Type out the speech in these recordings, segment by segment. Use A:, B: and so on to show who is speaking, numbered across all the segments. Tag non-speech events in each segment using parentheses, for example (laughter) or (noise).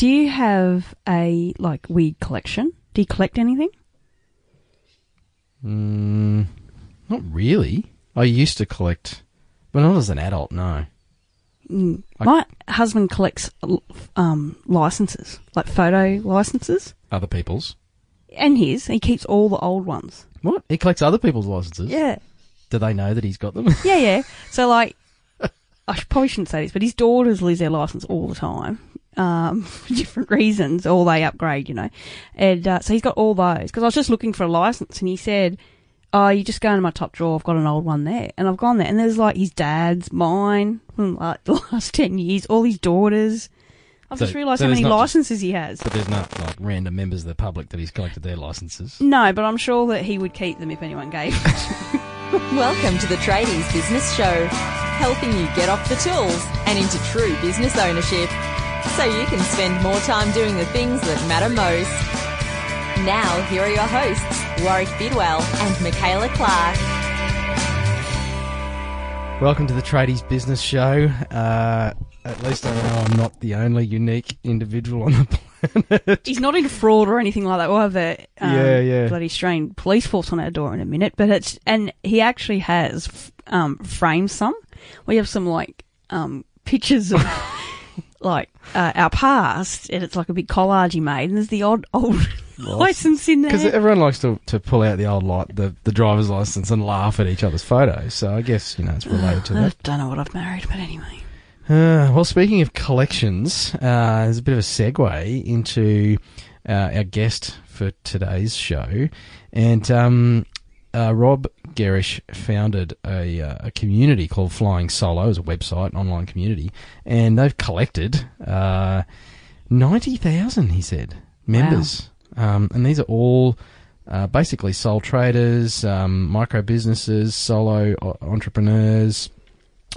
A: Do you have a like weed collection? Do you collect anything?
B: Mm, not really. I used to collect, but not as an adult. No.
A: Mm.
B: I-
A: My husband collects um, licenses, like photo licenses,
B: Other people's.
A: and his. He keeps all the old ones.
B: What? He collects other people's licenses.
A: Yeah,
B: Do they know that he's got them?
A: yeah, yeah. (laughs) So like, I probably shouldn't say this, but his daughters lose their license all the time. Um, for (laughs) different reasons, or they upgrade, you know. And uh, so he's got all those. Because I was just looking for a license, and he said, "Oh, you just go into my top drawer. I've got an old one there." And I've gone there, and there's like his dad's, mine from (laughs) like the last ten years, all his daughters. I've
B: So-
A: just realised
B: so
A: how many
B: not just-
A: licenses he has.
B: but there's not like random members of the public that he's collected their licenses.
A: No, but I'm sure that he would keep them if anyone gave. (laughs)
C: Welcome to the Tradies Business Show, helping you get off the tools and into true business ownership so you can spend more time doing the things that matter most. Now, here are your hosts, Warwick Bidwell and Michaela Clark.
B: Welcome to the Tradies Business Show. Uh, at least I know I'm not the only unique individual on the planet.
A: He's not in fraud or anything like that. We'll have the um,
B: Yeah, yeah.
A: bloody Australian police force on our door in a minute. But it's and he actually has um, framed some. We have some like um, pictures of (laughs) like uh, our past, and it's like a big collage he made. And there's the odd old (laughs) license in there.
B: Because everyone likes to, to pull out the old light, the, the driver's license and laugh at each other's photos. So I guess, you know, it's related to (sighs)
A: I
B: that.
A: don't know what I've married, but anyway.
B: Uh, well, speaking of collections, uh, there's a bit of a segue into uh, our guest for today's show. And um, uh, Rob Gerrish founded a, uh, a community called Flying Solo as a website, an online community. And they've collected uh, 90,000, he said, members. Um, and these are all uh, basically sole traders, um, micro businesses, solo o- entrepreneurs,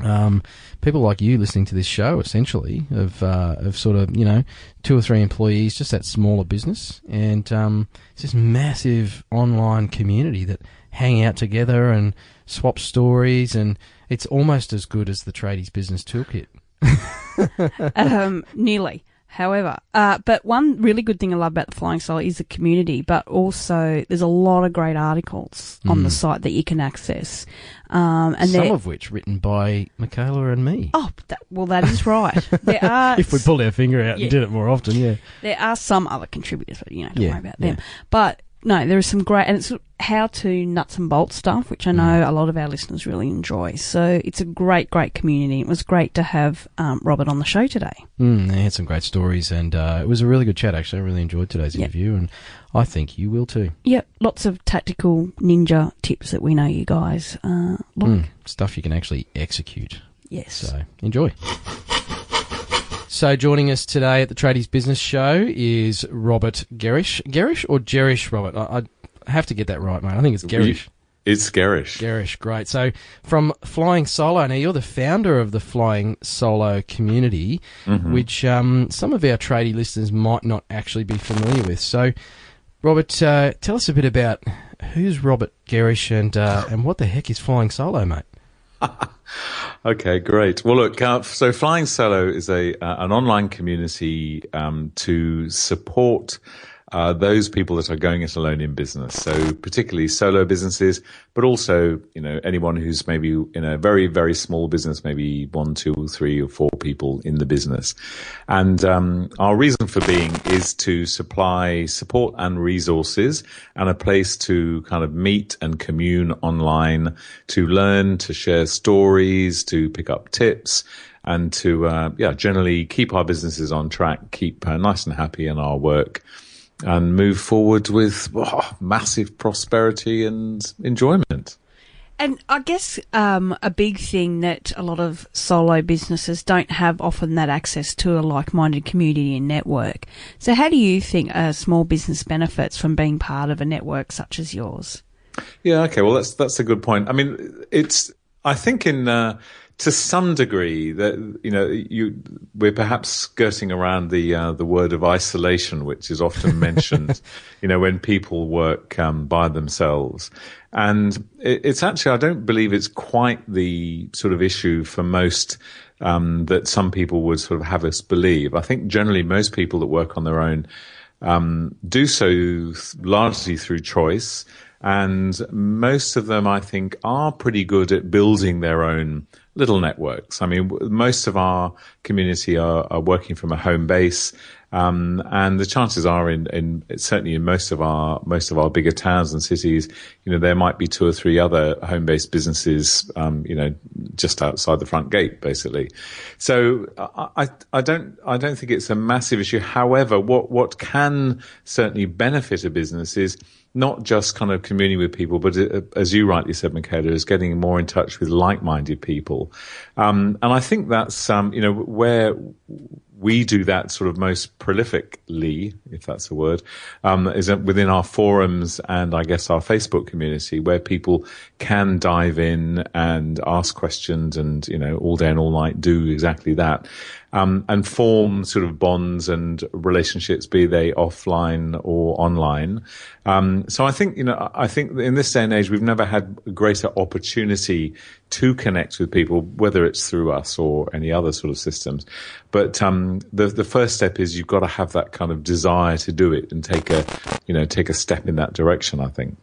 B: um, people like you listening to this show, essentially, of uh, of sort of you know two or three employees, just that smaller business, and um, it's this massive online community that hang out together and swap stories, and it's almost as good as the Tradies Business Toolkit. (laughs)
A: um, nearly. However, uh, but one really good thing I love about the Flying Solo is the community, but also there's a lot of great articles on the site that you can access. Um, and
B: Some of which written by Michaela and me.
A: oh, that, well, that is right. there (laughs) are
B: if we pulled our finger out
A: Yeah.
B: and did it more often, yeah.
A: there are some other contributors, but you know, don't
B: Yeah,
A: worry about them.
B: yeah.
A: But no, there is some great, and it's how to nuts and bolts stuff, which I know
B: Mm.
A: a lot of our listeners really enjoy. So it's a great, great community. It was great to have um, Robert on the show today.
B: Mm, they had some great stories, and uh, it was a really good chat. Actually, I really enjoyed today's
A: Yeah.
B: interview, and I think you will too.
A: Yep, lots of tactical ninja tips that we know you guys uh, like.
B: Mm, stuff you can actually execute.
A: Yes.
B: So enjoy. So joining us today at the Tradies Business Show is Robert Gerrish. Gerish or Gerish, Robert? I, I have to get that right, mate. I think it's Gerrish.
D: It's Gerrish.
B: Gerish, great. So from Flying Solo, now you're the founder of the Flying Solo community, which um, some of our tradie listeners might not actually be familiar with. So, Robert, uh, tell us a bit about who's Robert Gerrish and uh, and what the heck is Flying Solo, mate? (laughs)
D: Okay, great. Well, look, uh, so Flying Solo is a uh, an online community um, to support uh, those people that are going it alone in business. So particularly solo businesses, but also you know anyone who's maybe in a very very small business, maybe one, two, three, or four people in the business. And um, our reason for being is to supply support and resources and a place to kind of meet and commune online, to learn, to share stories, to pick up tips and to uh, yeah generally keep our businesses on track, keep uh, nice and happy in our work, and move forward with oh, massive prosperity and enjoyment.
A: And I guess um, a big thing that a lot of solo businesses don't have often that access to a like-minded community and network. So, how do you think a small business benefits from being part of a network such as yours?
D: Yeah, okay. Well, that's that's a good point. I mean, it's I think in uh, to some degree that you know you we're perhaps skirting around the uh, the word of isolation, which is often (laughs) mentioned. you know, when people work um, by themselves, and it, it's actually I don't believe it's quite the sort of issue for most. um, that some people would sort of have us believe. I think generally most people that work on their own um, do so largely through choice. And most of them, I think, are pretty good at building their own little networks. I mean, most of our community are, are working from a home base. Um, and the chances are in, in, certainly in most of our most of our bigger towns and cities, you know, there might be two or three other home-based businesses, um, you know, just outside the front gate, basically. So I, I don't I don't think it's a massive issue. However, what what can certainly benefit a business is not just kind of communing with people, but uh, as you rightly said, Michaela, is getting more in touch with like-minded people. Um, and I think that's, um, you know, where we do that sort of most prolifically, if that's a word, um, is within our forums and I guess our Facebook community where people can dive in and ask questions and, you know, all day and all night do exactly that um, and form sort of bonds and relationships, be they offline or online. Um, so I think, you know, I think in this day and age, we've never had a greater opportunity to connect with people, whether it's through us or any other sort of systems. But um, the the first step is you've got to have that kind of desire to do it and take a, you know, take a step in that direction. I think.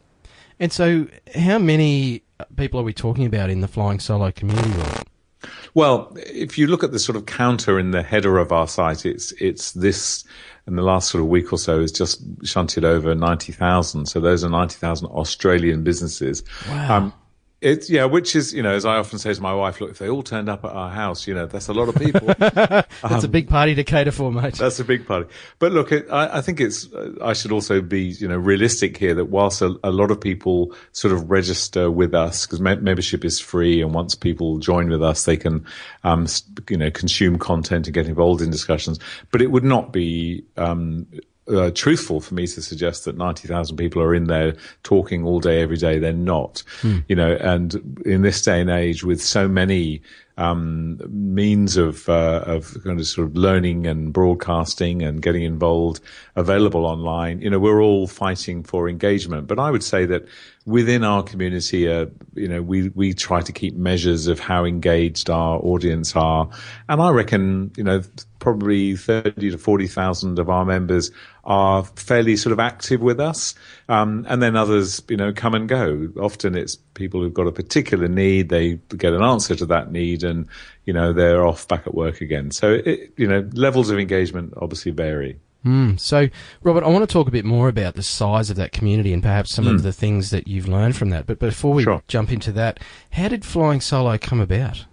B: And so, how many people are we talking about in the flying solo community?
D: Well, if you look at the sort of counter in the header of our site, it's it's this in the last sort of week or so has just shunted over 90,000. So those are 90,000 Australian businesses.
B: Wow. Um,
D: it's yeah, which is you know, as I often say to my wife, look, if they all turned up at our house, you know, that's a lot of people. (laughs)
B: that's um, a big party to cater for, mate.
D: That's a big party. But look, it, I, I, think it's. Uh, I should also be you know realistic here that whilst a, a lot of people sort of register with us because me- membership is free, and once people join with us, they can um, you know consume content and get involved in discussions. But it would not be um, uh, truthful for me to suggest that 90,000 people are in there talking all day, every day. They're not, hmm. you know, and in this day and age with so many, um, means of, uh, of kind of sort of learning and broadcasting and getting involved available online, you know, we're all fighting for engagement. But I would say that within our community, uh, you know, we, we try to keep measures of how engaged our audience are. And I reckon, you know, probably 30 to 40,000 of our members are fairly sort of active with us. Um, and then others, you know, come and go. Often it's people who've got a particular need. They get an answer to that need and, you know, they're off back at work again. So, it, you know, levels of engagement obviously vary.
B: Mm. So, Robert, I want to talk a bit more about the size of that community and perhaps some mm. of hmm. the things that you've learned from that. But before we sure. jump into that, how did Flying Solo come about?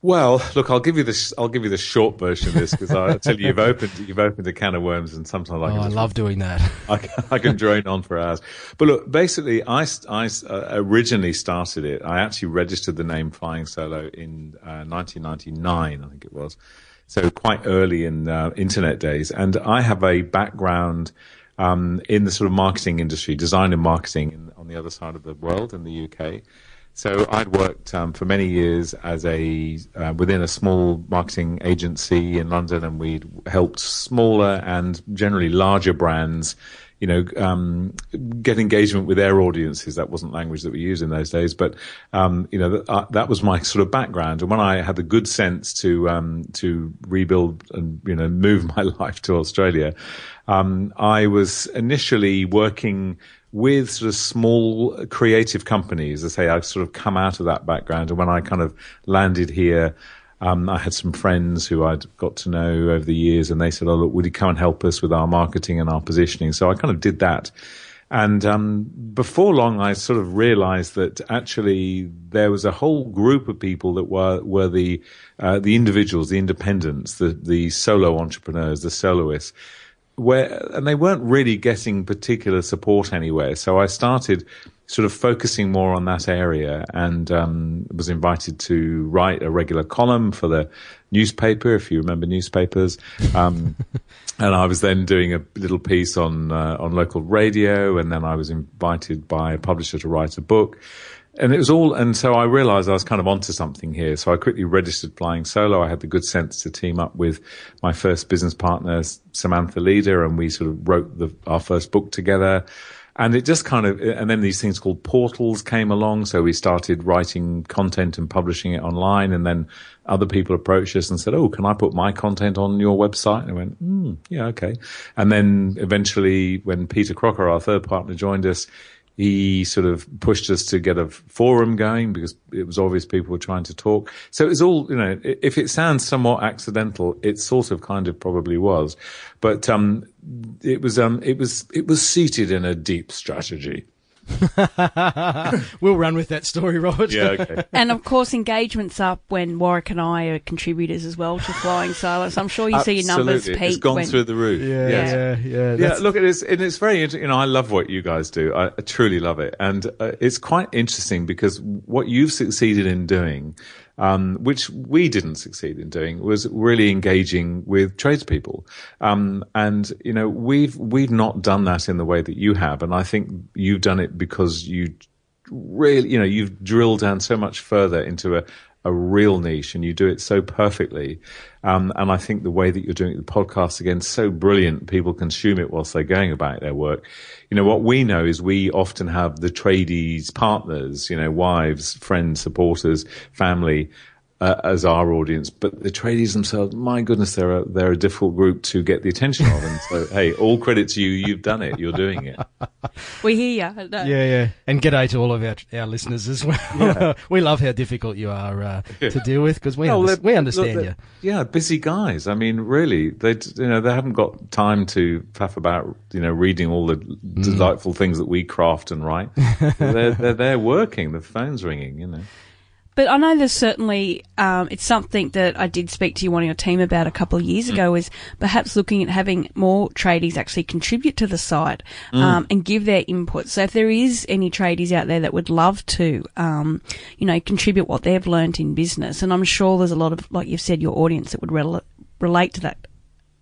D: Well, look, I'll give you this. I'll give you the short version of this because I tell you, you've opened you've opened a can of worms, and sometimes I,
B: can
D: oh,
B: I love doing that. (laughs)
D: I can, I can drone on for hours. But look, basically, I, I uh, originally started it. I actually registered the name Flying Solo in uh, 1999, I think it was. So quite early in uh, internet days, and I have a background um, in the sort of marketing industry, design and marketing in, on the other side of the world in the UK. So I'd worked um, for many years as a uh, within a small marketing agency in London, and we'd helped smaller and generally larger brands, you know, um, get engagement with their audiences. That wasn't language that we used in those days, but um, you know, that, uh, that was my sort of background. And when I had the good sense to um, to rebuild and you know move (laughs) my life to Australia, um, I was initially working with sort of small creative companies. I say I've sort of come out of that background, and when I kind of landed here, um, I had some friends who I'd got to know over the years, and they said, "Oh, look, would you come and help us with our marketing and our positioning?" So I kind of did that. And um, before long, I sort of realised that actually there was a whole group of people that were were the uh, the individuals, the independents, the the solo entrepreneurs, the soloists where and they weren't really getting particular support anywhere. So I started sort of focusing more on that area and um, was invited to write a regular column for the newspaper, if you remember newspapers. Um, (laughs) and I was then doing a little piece on uh, on local radio, and then I was invited by a publisher to write a book and it was all, and so I realized I was kind of onto something here. So I quickly registered flying solo. I had the good sense to team up with my first business partner, Samantha Leader, and we sort of wrote the, our first book together. and it just kind of, and then these things called portals came along. So we started writing content and publishing it online. And then other people approached us and said, Oh, can I put my content on your website? And I went, mm, yeah, okay. And then eventually when Peter Crocker, our third partner joined us, he sort of pushed us to get a forum going because it was obvious people were trying to talk. So it was all, you know, if it sounds somewhat accidental, it sort of kind of probably was, but, um, it was, um, it was, it was seated in a deep strategy. (laughs)
B: we'll run with that story, Robert.
D: Yeah, okay. (laughs)
A: and of course, engagement's up when Warwick and I are contributors as well to Flying Solo. So I'm sure you see your numbers peak.
D: It's gone
A: when,
D: through the roof.
B: Yeah,
D: Yes.
B: yeah, yeah.
D: Yeah, look, it is, and it's very, int- you know, I love what you guys do. I, I truly love it. And uh, it's quite interesting because what you've succeeded in doing, um, which we didn't succeed in doing, was really engaging with tradespeople. Um, and, you know, we've, we've not done that in the way that you have. And I think you've done it because you really, you know, you've drilled down so much further into a, a real niche and you do it so perfectly. Um, and I think the way that you're doing the podcast again, so brilliant. People consume it whilst they're going about their work. You know, what we know is we often have the tradies partners, you know, wives, friends, supporters, family, uh, as our audience, but the tradies themselves, my goodness, they're a, they're a difficult group to get the attention of. And so, (laughs) hey, all credit to you. You've done it. You're doing it.
A: we hear you.
B: Yeah, yeah. And g'day to all of our, our listeners as well. (laughs) we love how difficult you are uh, to deal with because we,
D: Oh,
B: under- we understand
D: look,
B: you.
D: Yeah, busy guys. I mean, really, they you know they haven't got time to faff about you know reading all the
B: Mm.
D: delightful things that we craft and write. (laughs) they're they're there working. The phone's ringing. You know.
A: But I know there's certainly um, it's something that I did speak to you on your team about a couple of years ago is perhaps looking at having more tradies actually contribute to the site um, and give their input. So if there is any tradies out there that would love to, um, you know, contribute what they've learnt in business, and I'm sure there's a lot of, like you've said, your audience that would rel- relate to that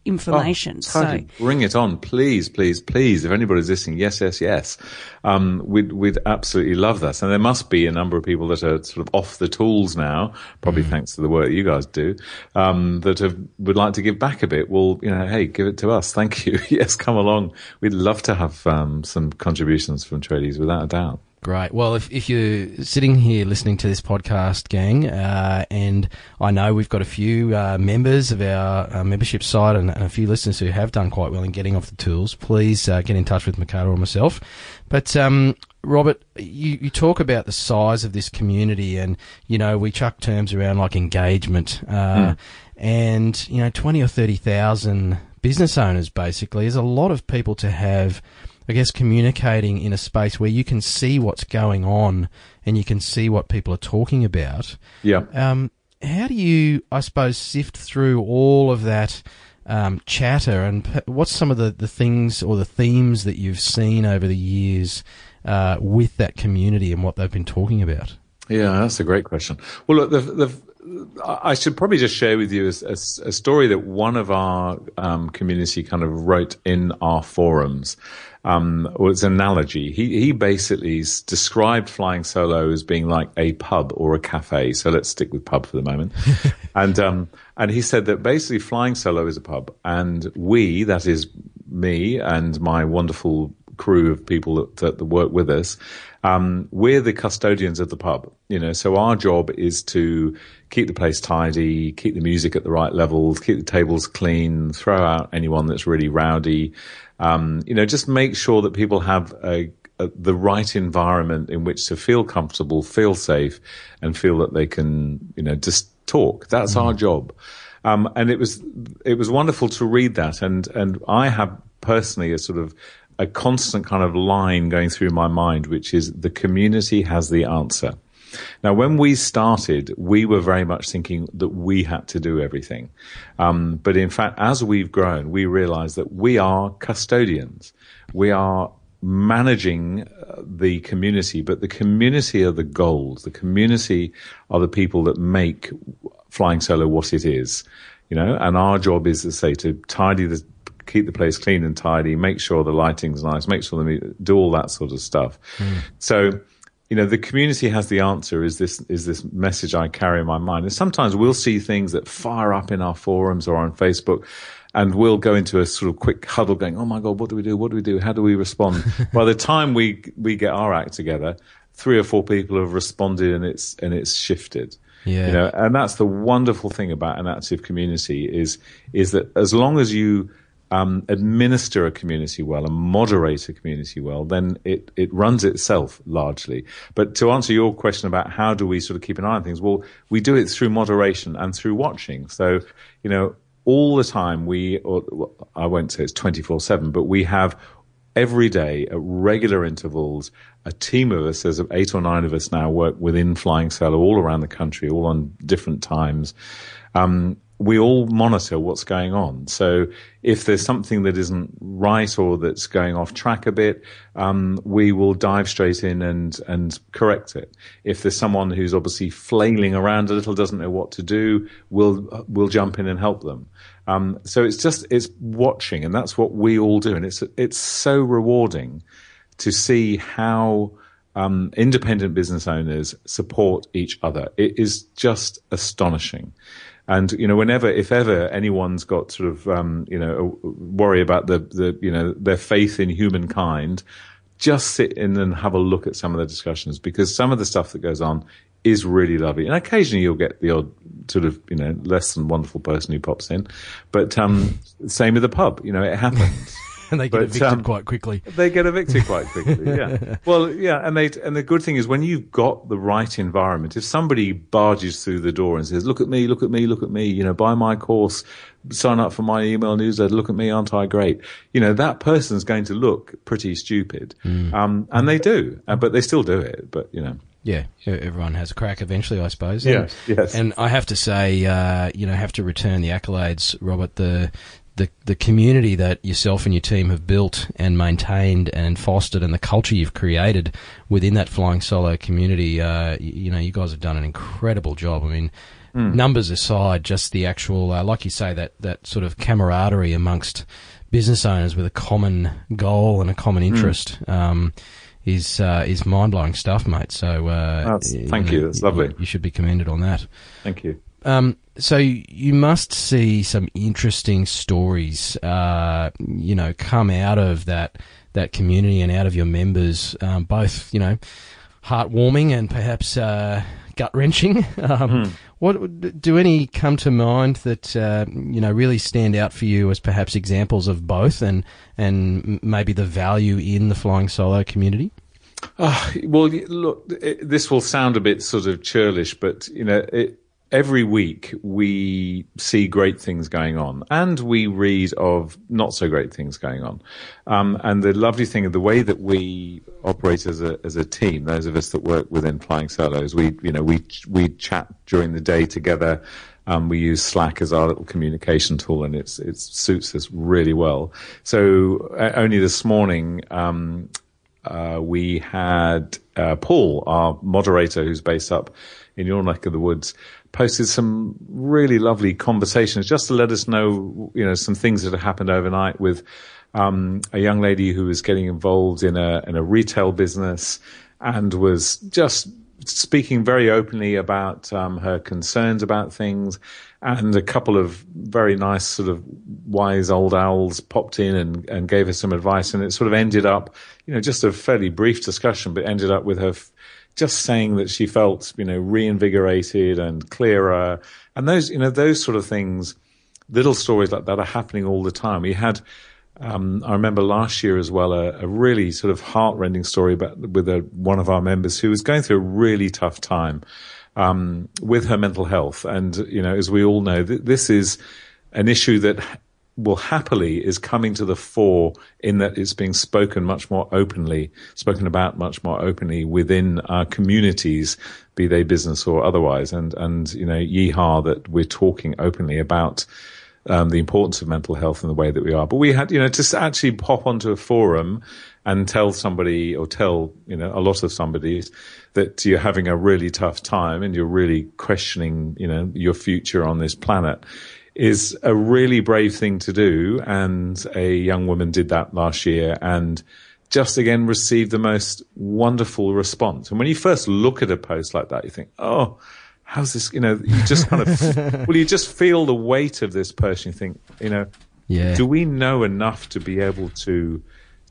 A: information.
D: Oh, totally. Bring it on, please, please, please. If anybody's listening, yes, yes, yes. Um, we'd, we'd absolutely love that. And there must be a number of people that are sort of off the tools now, probably thanks to the work that you guys do, um, that have, would like to give back a bit. Well, you know, hey, give it to us. Thank you. (laughs) yes, come along. We'd love to have, um, some contributions from tradies without a doubt.
B: Great. Well, if, if you're sitting here listening to this podcast, gang, uh, and I know we've got a few uh, members of our uh, membership site and, and a few listeners who have done quite well in getting off the tools, please uh, get in touch with Michaela or myself. But um, Robert, you, you talk about the size of this community, and you know we chuck terms around like engagement, uh, and you know twenty or thirty thousand business owners. Basically, is a lot of people to have. I guess communicating in a space where you can see what's going on and you can see what people are talking about.
D: Yeah.
B: Um, how do you, I suppose, sift through all of that um, chatter and p- what's some of the, the things or the themes that you've seen over the years uh, with that community and what they've been talking about?
D: Yeah, that's a great question. Well, look, the, the, I should probably just share with you a, a, a story that one of our um, community kind of wrote in our forums. Um, was an analogy. He he basically described flying solo as being like a pub or a cafe. So let's stick with pub for the moment. (laughs) and um, and he said that basically flying solo is a pub, and we, that is me and my wonderful crew of people that, that work with us, um, we're the custodians of the pub. You know, so our job is to keep the place tidy, keep the music at the right levels, keep the tables clean, throw out anyone that's really rowdy. Um, you know, just make sure that people have a, a, the right environment in which to feel comfortable, feel safe, and feel that they can, you know, just talk. That's our job. Um, and it was it was wonderful to read that, and and I have personally a sort of a constant kind of line going through my mind, which is the community has the answer. Now, when we started, we were very much thinking that we had to do everything. Um, but in fact, as we've grown, we realize that we are custodians. We are managing uh, the community, but the community are the goals. The community are the people that make flying solo what it is, you know, and our job is to say to tidy the, keep the place clean and tidy, make sure the lighting's nice, make sure the, do all that sort of stuff. So, you know, the community has the answer is this, is this message I carry in my mind. And sometimes we'll see things that fire up in our forums or on Facebook. and we'll go into a sort of quick huddle going, oh my God, what do we do? What do we do? How do we respond? (laughs) By the time we, we get our act together, three or four people have responded and it's, and it's shifted.
B: Yeah.
D: You know, and that's the wonderful thing about an active community is, is that as long as you, um, administer a community well and moderate a community well, then it, it runs itself largely. But to answer your question about how do we sort of keep an eye on things, well, we do it through moderation and through watching. So, you know, all the time we, or, I won't say it's 24 7, but we have every day at regular intervals a team of us, there's eight or nine of us now work within Flying Solo all around the country, all on different times. Um, we all monitor what's going on. So if there's something that isn't right or that's going off track a bit, um, we will dive straight in and and correct it. If there's someone who's obviously flailing around a little, doesn't know what to do, we'll we'll jump in and help them. Um, so it's just it's watching, and that's what we all do, and it's it's so rewarding to see how. Um, independent business owners support each other. It is just astonishing. And you know, whenever, if ever, anyone's got sort of um, you know worry about the the you know their faith in humankind, just sit in and have a look at some of the discussions because some of the stuff that goes on is really lovely. And occasionally you'll get the odd sort of you know less than wonderful person who pops in, but um, same with the pub. You know, it happens. (laughs) (laughs)
B: and they get
D: But,
B: evicted
D: um,
B: quite quickly.
D: They get evicted quite quickly. Yeah. (laughs) well, yeah, and they and the good thing is when you've got the right environment. If somebody barges through the door and says, "Look at me, look at me, look at me," you know, buy my course, sign up for my email newsletter, look at me, aren't I great? You know, that person's going to look pretty stupid, um, and they do, uh, but they still do it. But you know,
B: Yeah, everyone has a crack eventually, I suppose.
D: Yes,
B: and,
D: yes.
B: And I have to say, uh, you know, have to return the accolades, Robert. The the the community that yourself and your team have built and maintained and fostered, and the culture you've created within that flying solo community. Uh, you, you know, you guys have done an incredible job. I mean. Numbers aside, just the actual, uh, like you say, that, that sort of camaraderie amongst business owners with a common goal and a common interest um, is uh, is mind blowing stuff, mate. So uh,
D: thank you. That's lovely.
B: You should be commended on that.
D: thank you.
B: Um, so you must see some interesting stories, uh, you know, come out of that that community and out of your members, um, both you know, heartwarming and perhaps uh, gut wrenching. (laughs) Um, What do any come to mind that uh, you know really stand out for you as perhaps examples of both, and and maybe the value in the flying solo community?
D: Ah, well, look, it, this will sound a bit sort of churlish, but you know, it, every week we see great things going on, and we read of not so great things going on. Um, and the lovely thing of the way that we operate as a as a team, those of us that work within Flying Solos, we you know we we chat during the day together. Um, we use Slack as our little communication tool, and it's it suits us really well. So uh, only this morning. Um, uh, we had uh, Paul, our moderator, who's based up in your neck of the woods, posted some really lovely conversations just to let us know, you know, some things that had happened overnight with um, a young lady who was getting involved in a in a retail business and was just speaking very openly about um, her concerns about things. And a couple of very nice, sort of wise old owls popped in and, and gave her some advice. And it sort of ended up, you know, just a fairly brief discussion, but ended up with her just saying that she felt, you know, reinvigorated and clearer. And those, you know, those sort of things, little stories like that are happening all the time. We had, um, I remember last year as well, a, a really sort of heartrending story about with a, one of our members who was going through a really tough time um, with her mental health. And you know, as we all know, th- this is an issue that will happily is coming to the fore in that it's being spoken much more openly, spoken about much more openly within our communities, be they business or otherwise. And and you know, yeehaw that we're talking openly about um, the importance of mental health in the way that we are. But we had, you know, to actually pop onto a forum and tell somebody or tell, you know, a lot of somebody that you're having a really tough time and you're really questioning, you know, your future on this planet is a really brave thing to do. And a young woman did that last year and just again received the most wonderful response. And when you first look at a post like that, you think, oh, how's this? You know, you just kind of, (laughs) well, you just feel the weight of this person. You think, you know,
B: Yeah.
D: Do we know enough to be able to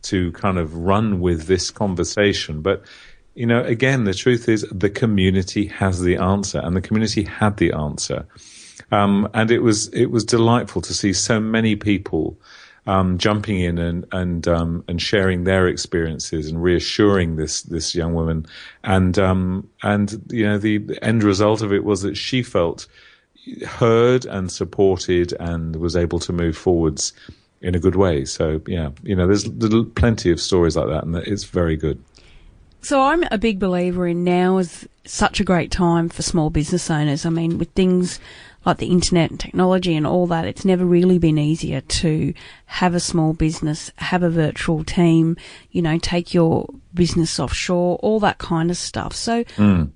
D: to kind of run with this conversation? But you know, again, the truth is the community has the answer, and the community had the answer. Um, and it was it was delightful to see so many people um, jumping in and and um, and sharing their experiences and reassuring this this young woman, and um, and you know the, the end result of it was that she felt heard and supported and was able to move forwards in a good way. So yeah, you know, there's plenty of stories like that, and it's very good.
A: So I'm a big believer in now is such a great time for small business owners. I mean, with things like the internet and technology and all that, it's never really been easier to have a small business, have a virtual team, you know, take your business offshore, all that kind of stuff. So,
D: Mm.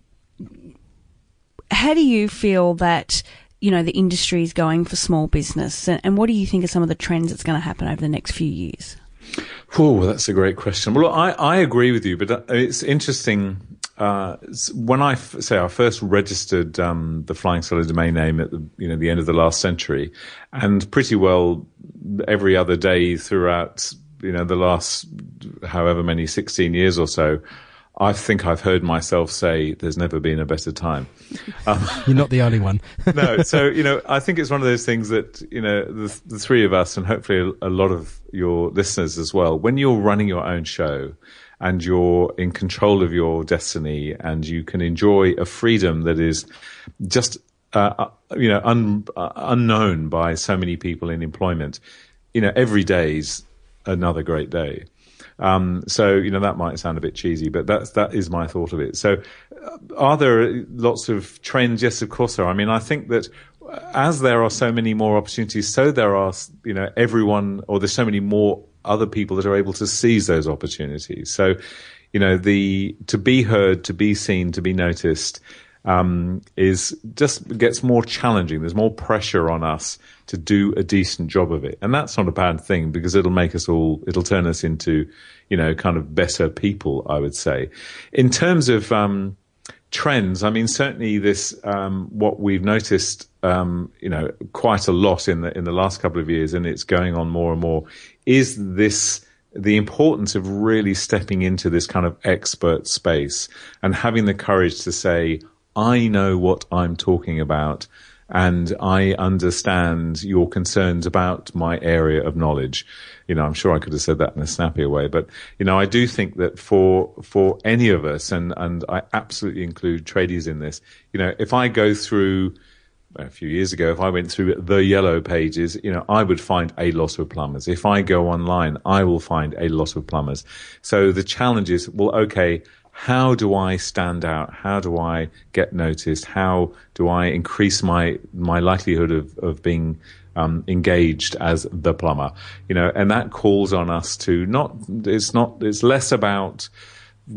A: how do you feel that, you know, the industry is going for small business? And, and what do you think are some of the trends that's going to happen over the next few years?
D: Oh, that's a great question. Well, I, I agree with you, but uh, it's interesting. Uh, when I f- say I first registered um, the Flying Solo domain name at the you know the end of the last century, and pretty well every other day throughout you know the last however many sixteen years or so, I think I've heard myself say, "There's never been a better time." (laughs)
B: You're not the only one. (laughs)
D: no, so (laughs) you know, I think it's one of those things that you know the, the three of us, and hopefully a, a lot of your listeners as well. When you're running your own show and you're in control of your destiny, and you can enjoy a freedom that is just uh, uh, you know un, uh, unknown by so many people in employment, you know, every day's another great day. Um, so you know that might sound a bit cheesy, but that's that is my thought of it. So, uh, are there lots of trends? Yes, of course there. Are. I mean, I think that as there are so many more opportunities, so there are you know everyone, or there's so many more other people that are able to seize those opportunities. So, you know, the to be heard, to be seen, to be noticed um, is just gets more challenging. There's more pressure on us to do a decent job of it, and that's not a bad thing because it'll make us all. It'll turn us into, you know, kind of better people. I would say, in terms of um, trends. I mean, certainly this um, what we've noticed, um, you know, quite a lot in the in the last couple of years, and it's going on more and more. Is this the importance of really stepping into this kind of expert space and having the courage to say, I know what I'm talking about and I understand your concerns about my area of knowledge. You know, I'm sure I could have said that in a snappier way, but you know, I do think that for for any of us, and and I absolutely include tradies in this. You know, if I go through a few years ago, if I went through the yellow pages, you know, I would find a lot of plumbers. If I go online, I will find a lot of plumbers. So the challenge is, well, okay, how do I stand out? How do I get noticed? How do I increase my my likelihood of of being um, engaged as the plumber? You know, and that calls on us to not. It's not. It's less about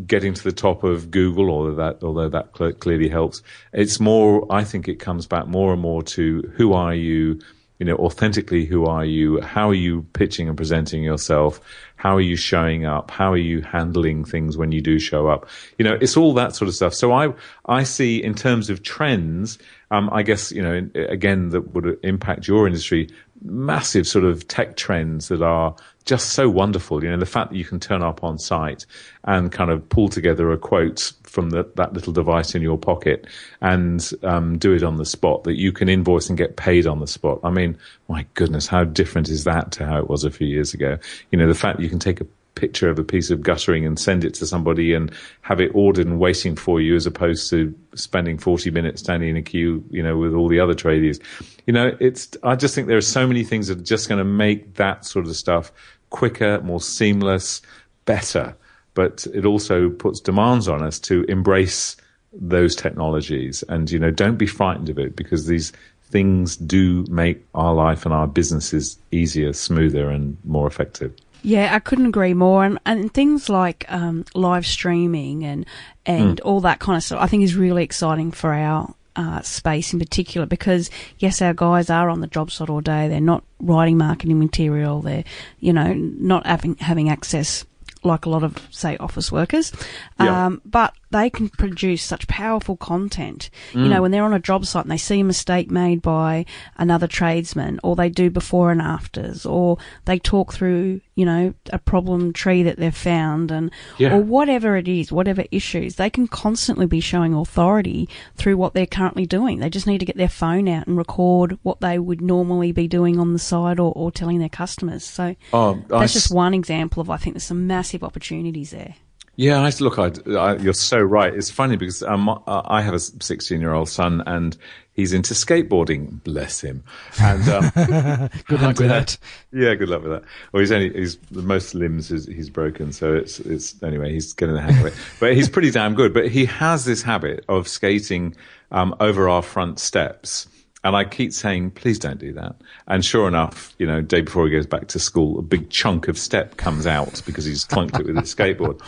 D: getting to the top of Google, although that although that cl- clearly helps. It's more. I think it comes back more and more to who are you. You know, authentically, who are you? How are you pitching and presenting yourself? How are you showing up? How are you handling things when you do show up? You know, it's all that sort of stuff. So I, I see in terms of trends, um, I guess, you know, again, that would impact your industry, massive sort of tech trends that are just so wonderful. You know, the fact that you can turn up on site and kind of pull together a quote from the, that little device in your pocket and um, do it on the spot, that you can invoice and get paid on the spot. I mean, my goodness, how different is that to how it was a few years ago? You know, the fact that you can take a picture of a piece of guttering and send it to somebody and have it ordered and waiting for you as opposed to spending 40 minutes standing in a queue, you know, with all the other tradies. You know, it's, I just think there are so many things that are just going to make that sort of stuff quicker, more seamless, better. But it also puts demands on us to embrace those technologies and, you know, don't be frightened of it because these things do make our life and our businesses easier, smoother and more effective.
A: Yeah, I couldn't agree more. And, and things like um, live streaming and and all that kind of stuff, I think is really exciting for our uh, space in particular because yes, our guys are on the job site all day. They're not writing marketing material. They're you know not having having access like a lot of say office workers.
D: Yeah.
A: Um, but they can produce such powerful content. You
D: Mm.
A: know, when they're on a job site and they see a mistake made by another tradesman, or they do before and afters, or they talk through, you know, a problem tree that they've found, and
D: Yeah.
A: or whatever it is, whatever issues, they can constantly be showing authority through what they're currently doing. They just need to get their phone out and record what they would normally be doing on the side or, or telling their customers. So
D: Oh, I
A: that's just
D: s-
A: one example of I think there's some massive opportunities there.
D: Yeah, I look. I, I, you're so right. It's funny because um, I have a 16 year old son, and he's into skateboarding. Bless him. And um, (laughs)
B: Good luck with that. (laughs)
D: yeah, good luck with that. Well, he's only he's the most limbs is, he's broken, so it's it's anyway. He's getting the hang of it, (laughs) but he's pretty damn good. But he has this habit of skating um, over our front steps. And I keep saying, please don't do that. And sure enough, you know, day before he goes back to school, a big chunk of step comes out because he's clunked it with his skateboard.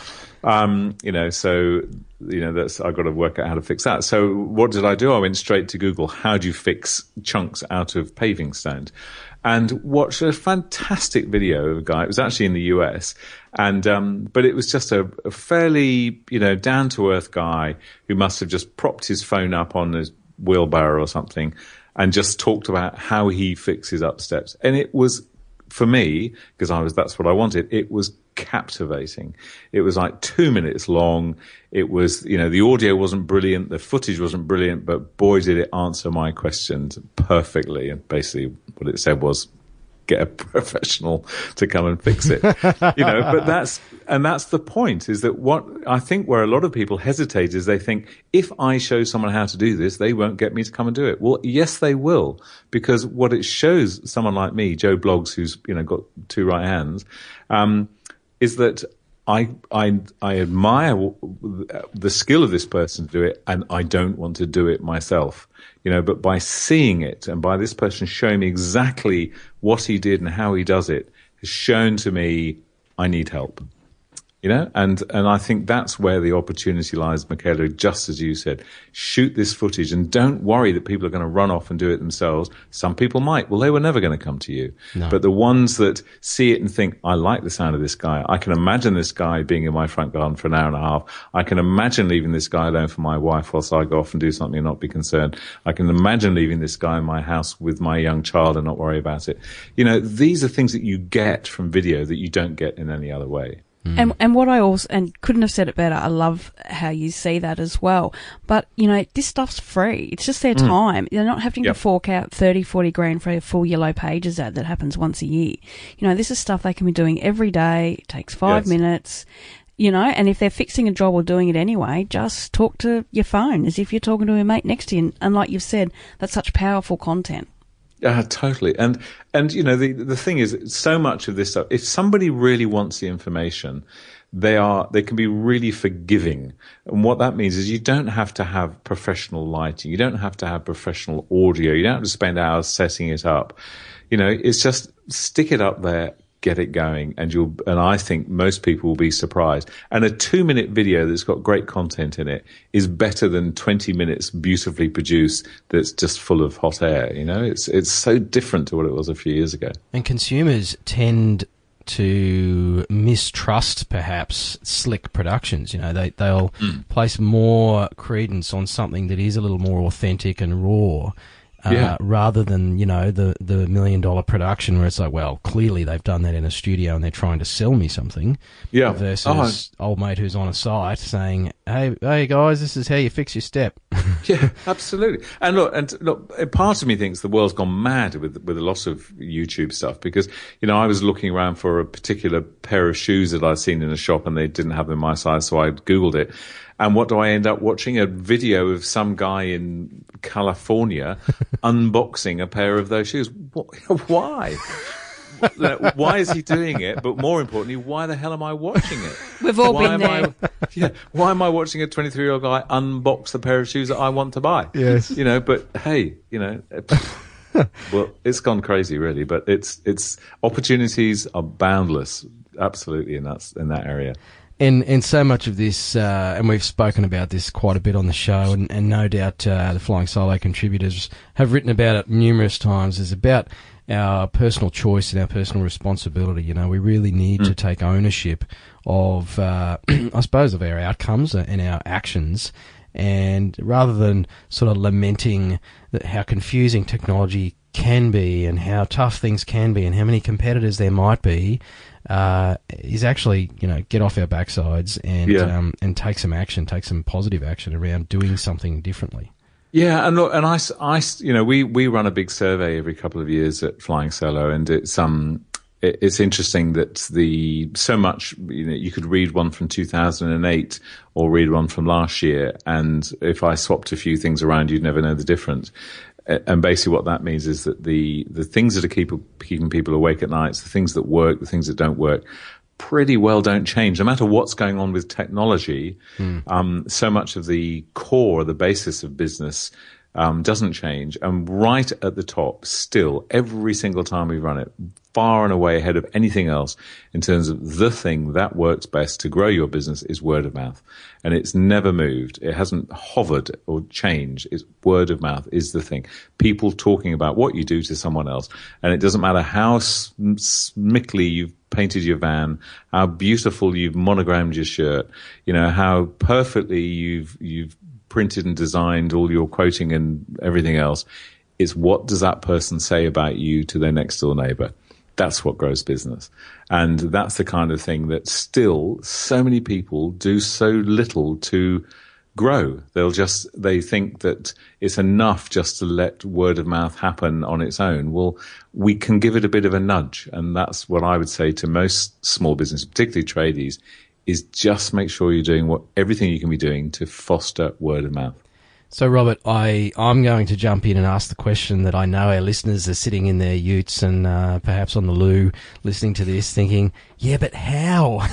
D: Um, you know, so, you know, that's, I've got to work out how to fix that. So what did I do? I went straight to Google. How do you fix chunks out of paving stones? And watched a fantastic video of a guy. It was actually in the US. And, um, but it was just a, a fairly, you know, down to earth guy who must have just propped his phone up on his wheelbarrow or something and just talked about how he fixes up steps. And it was, for me, because I was, that's what I wanted, it was captivating. It was like two minutes long. It was, you know, the audio wasn't brilliant, the footage wasn't brilliant, but boy, did it answer my questions perfectly. And basically what it said was, get a (laughs) professional to come and fix it. you know, but that's, and that's the point is that what I think where a lot of people hesitate is they think if I show someone how to do this, they won't get me to come and do it. Well, yes, they will because what it shows someone like me, Joe Bloggs, who's, you know, got two right hands, um, is that I, I, I admire the skill of this person to do it and I don't want to do it myself you know, but by seeing it and by this person showing me exactly what he did and how he does it has shown to me I need help. You know, and, and I think that's where the opportunity lies, Michaela, just as you said. Shoot this footage and don't worry that people are going to run off and do it themselves. Some people might. Well, they were never going to come to you. But the ones that see it and think, I like the sound of this guy. I can imagine this guy being in my front garden for an hour and a half. I can imagine leaving this guy alone for my wife whilst I go off and do something and not be concerned. I can imagine leaving this guy in my house with my young child and not worry about it. You know, these are things that you get from video that you don't get in any other way. Mm.
A: And and what I also and couldn't have said it better. I love how you see that as well. But you know, this stuff's free. It's just their mm. time. They're not having
D: Yep.
A: to fork out 30, 40 grand for a full yellow pages ad that happens once a year. You know, this is stuff they can be doing every day. It takes five
D: Yes.
A: minutes. You know, and if they're fixing a job or doing it anyway, just talk to your phone as if you're talking to a mate next to you. And like you've said, that's such powerful content.
D: Uh, totally. And, and, you know, the, the thing is, so much of this stuff, if somebody really wants the information, they are, they can be really forgiving. And what that means is you don't have to have professional lighting. You don't have to have professional audio. You don't have to spend hours setting it up. You know, it's just stick it up there, get it going. And you'll, and I think most people will be surprised. And a two minute video that's got great content in it is better than 20 minutes beautifully produced that's just full of hot air. You know, it's, it's so different to what it was a few years ago.
B: And consumers tend to mistrust perhaps slick productions. You know, they they'll hmm. place more credence on something that is a little more authentic and raw. Uh,
D: Yeah.
B: rather than you know the the million dollar production where it's like well clearly they've done that in a studio and they're trying to sell me something
D: Yeah.
B: versus old mate who's on a site saying hey hey guys this is how you fix your step (laughs)
D: Yeah, absolutely. And look, and look, part of me thinks the world's gone mad with with a lot of YouTube stuff because you know I was looking around for a particular pair of shoes that I'd seen in a shop and they didn't have them in my size, so I googled it. And what do I end up watching? A video of some guy in California (laughs) unboxing a pair of those shoes. Wh- (laughs) Why? why is he doing it? But more importantly, why the hell am I watching it?
A: We've all
D: why
A: been
D: am
A: there.
D: I, (laughs) yeah, why am I watching a 23 year old guy unbox the pair of shoes that I want to buy?
B: Yes.
D: You know, but hey, you know, well, it's gone crazy really, but it's, it's opportunities are boundless. Absolutely. In that, in that area.
B: And and so much of this, uh, and we've spoken about this quite a bit on the show, and, and no doubt uh, the Flying Solo contributors have written about it numerous times. Is about our personal choice and our personal responsibility. You know, we really need mm. to take ownership of, uh, (clears throat) I suppose, of our outcomes and our actions. And rather than sort of lamenting how confusing technology can be and how tough things can be and how many competitors there might be, uh, is actually you know get off our backsides and yeah. um, and take some action, take some positive action around doing something differently.
D: Yeah, and look, and I, I, you know, we we run a big survey every couple of years at Flying Solo, and it's um, it's interesting that the so much you know you could read one from 2008 or read one from last year, and if I swapped a few things around, you'd never know the difference. And basically, what that means is that the the things that are keep, keeping people awake at night, the things that work, the things that don't work, pretty well don't change. No matter what's going on with technology, mm. um, so much of the core, the basis of business um, doesn't change. And right at the top, still, every single time we run it, far and away ahead of anything else in terms of the thing that works best to grow your business is word of mouth. And it's never moved. It hasn't hovered or changed. It's word of mouth is the thing. People talking about what you do to someone else. And it doesn't matter how smickly you've painted your van, how beautiful you've monogrammed your shirt, you know, how perfectly you've, you've printed and designed all your quoting and everything else. It's what does that person say about you to their next door neighbor? That's what grows business. And that's the kind of thing that still so many people do so little to grow. They'll just, they think that it's enough just to let word of mouth happen on its own. Well, we can give it a bit of a nudge. And that's what I would say to most small business, particularly tradies, is just make sure you're doing what everything you can be doing to foster word of mouth.
B: So, Robert, I, I'm going to jump in and ask the question that I know our listeners are sitting in their utes and uh, perhaps on the loo listening to this thinking, yeah, but how?